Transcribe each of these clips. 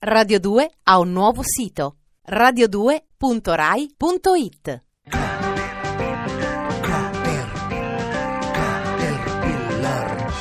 Radio 2 ha un nuovo sito radio2.rai.it Caterpillar.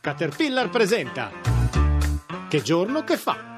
Caterpillar presenta Che giorno che fa?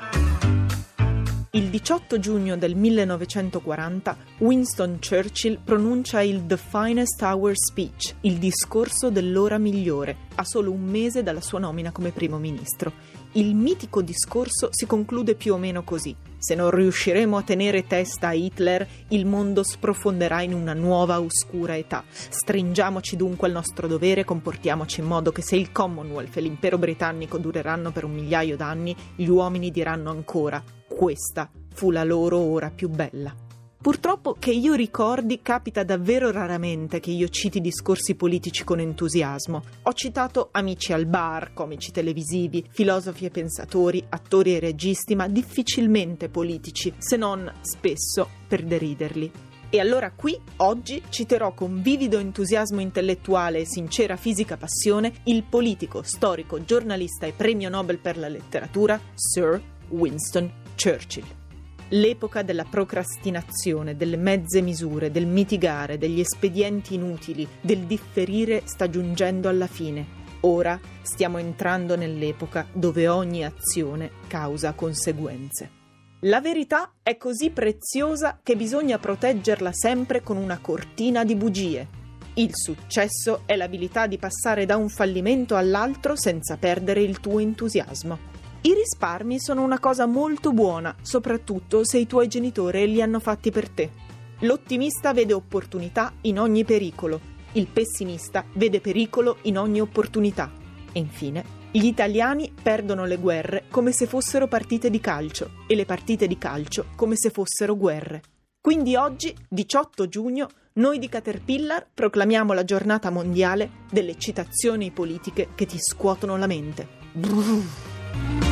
Il 18 giugno del 1940 Winston Churchill pronuncia il The Finest Hour Speech, il discorso dell'ora migliore, a solo un mese dalla sua nomina come primo ministro. Il mitico discorso si conclude più o meno così. Se non riusciremo a tenere testa a Hitler, il mondo sprofonderà in una nuova oscura età. Stringiamoci dunque al nostro dovere comportiamoci in modo che se il Commonwealth e l'impero britannico dureranno per un migliaio d'anni, gli uomini diranno ancora questa fu la loro ora più bella. Purtroppo che io ricordi capita davvero raramente che io citi discorsi politici con entusiasmo. Ho citato amici al bar, comici televisivi, filosofi e pensatori, attori e registi, ma difficilmente politici, se non spesso per deriderli. E allora qui, oggi, citerò con vivido entusiasmo intellettuale e sincera fisica passione il politico, storico, giornalista e premio Nobel per la letteratura Sir Winston Churchill. L'epoca della procrastinazione, delle mezze misure, del mitigare, degli espedienti inutili, del differire sta giungendo alla fine. Ora stiamo entrando nell'epoca dove ogni azione causa conseguenze. La verità è così preziosa che bisogna proteggerla sempre con una cortina di bugie. Il successo è l'abilità di passare da un fallimento all'altro senza perdere il tuo entusiasmo. I risparmi sono una cosa molto buona, soprattutto se i tuoi genitori li hanno fatti per te. L'ottimista vede opportunità in ogni pericolo, il pessimista vede pericolo in ogni opportunità. E infine, gli italiani perdono le guerre come se fossero partite di calcio e le partite di calcio come se fossero guerre. Quindi oggi, 18 giugno, noi di Caterpillar proclamiamo la giornata mondiale delle citazioni politiche che ti scuotono la mente. Brrr.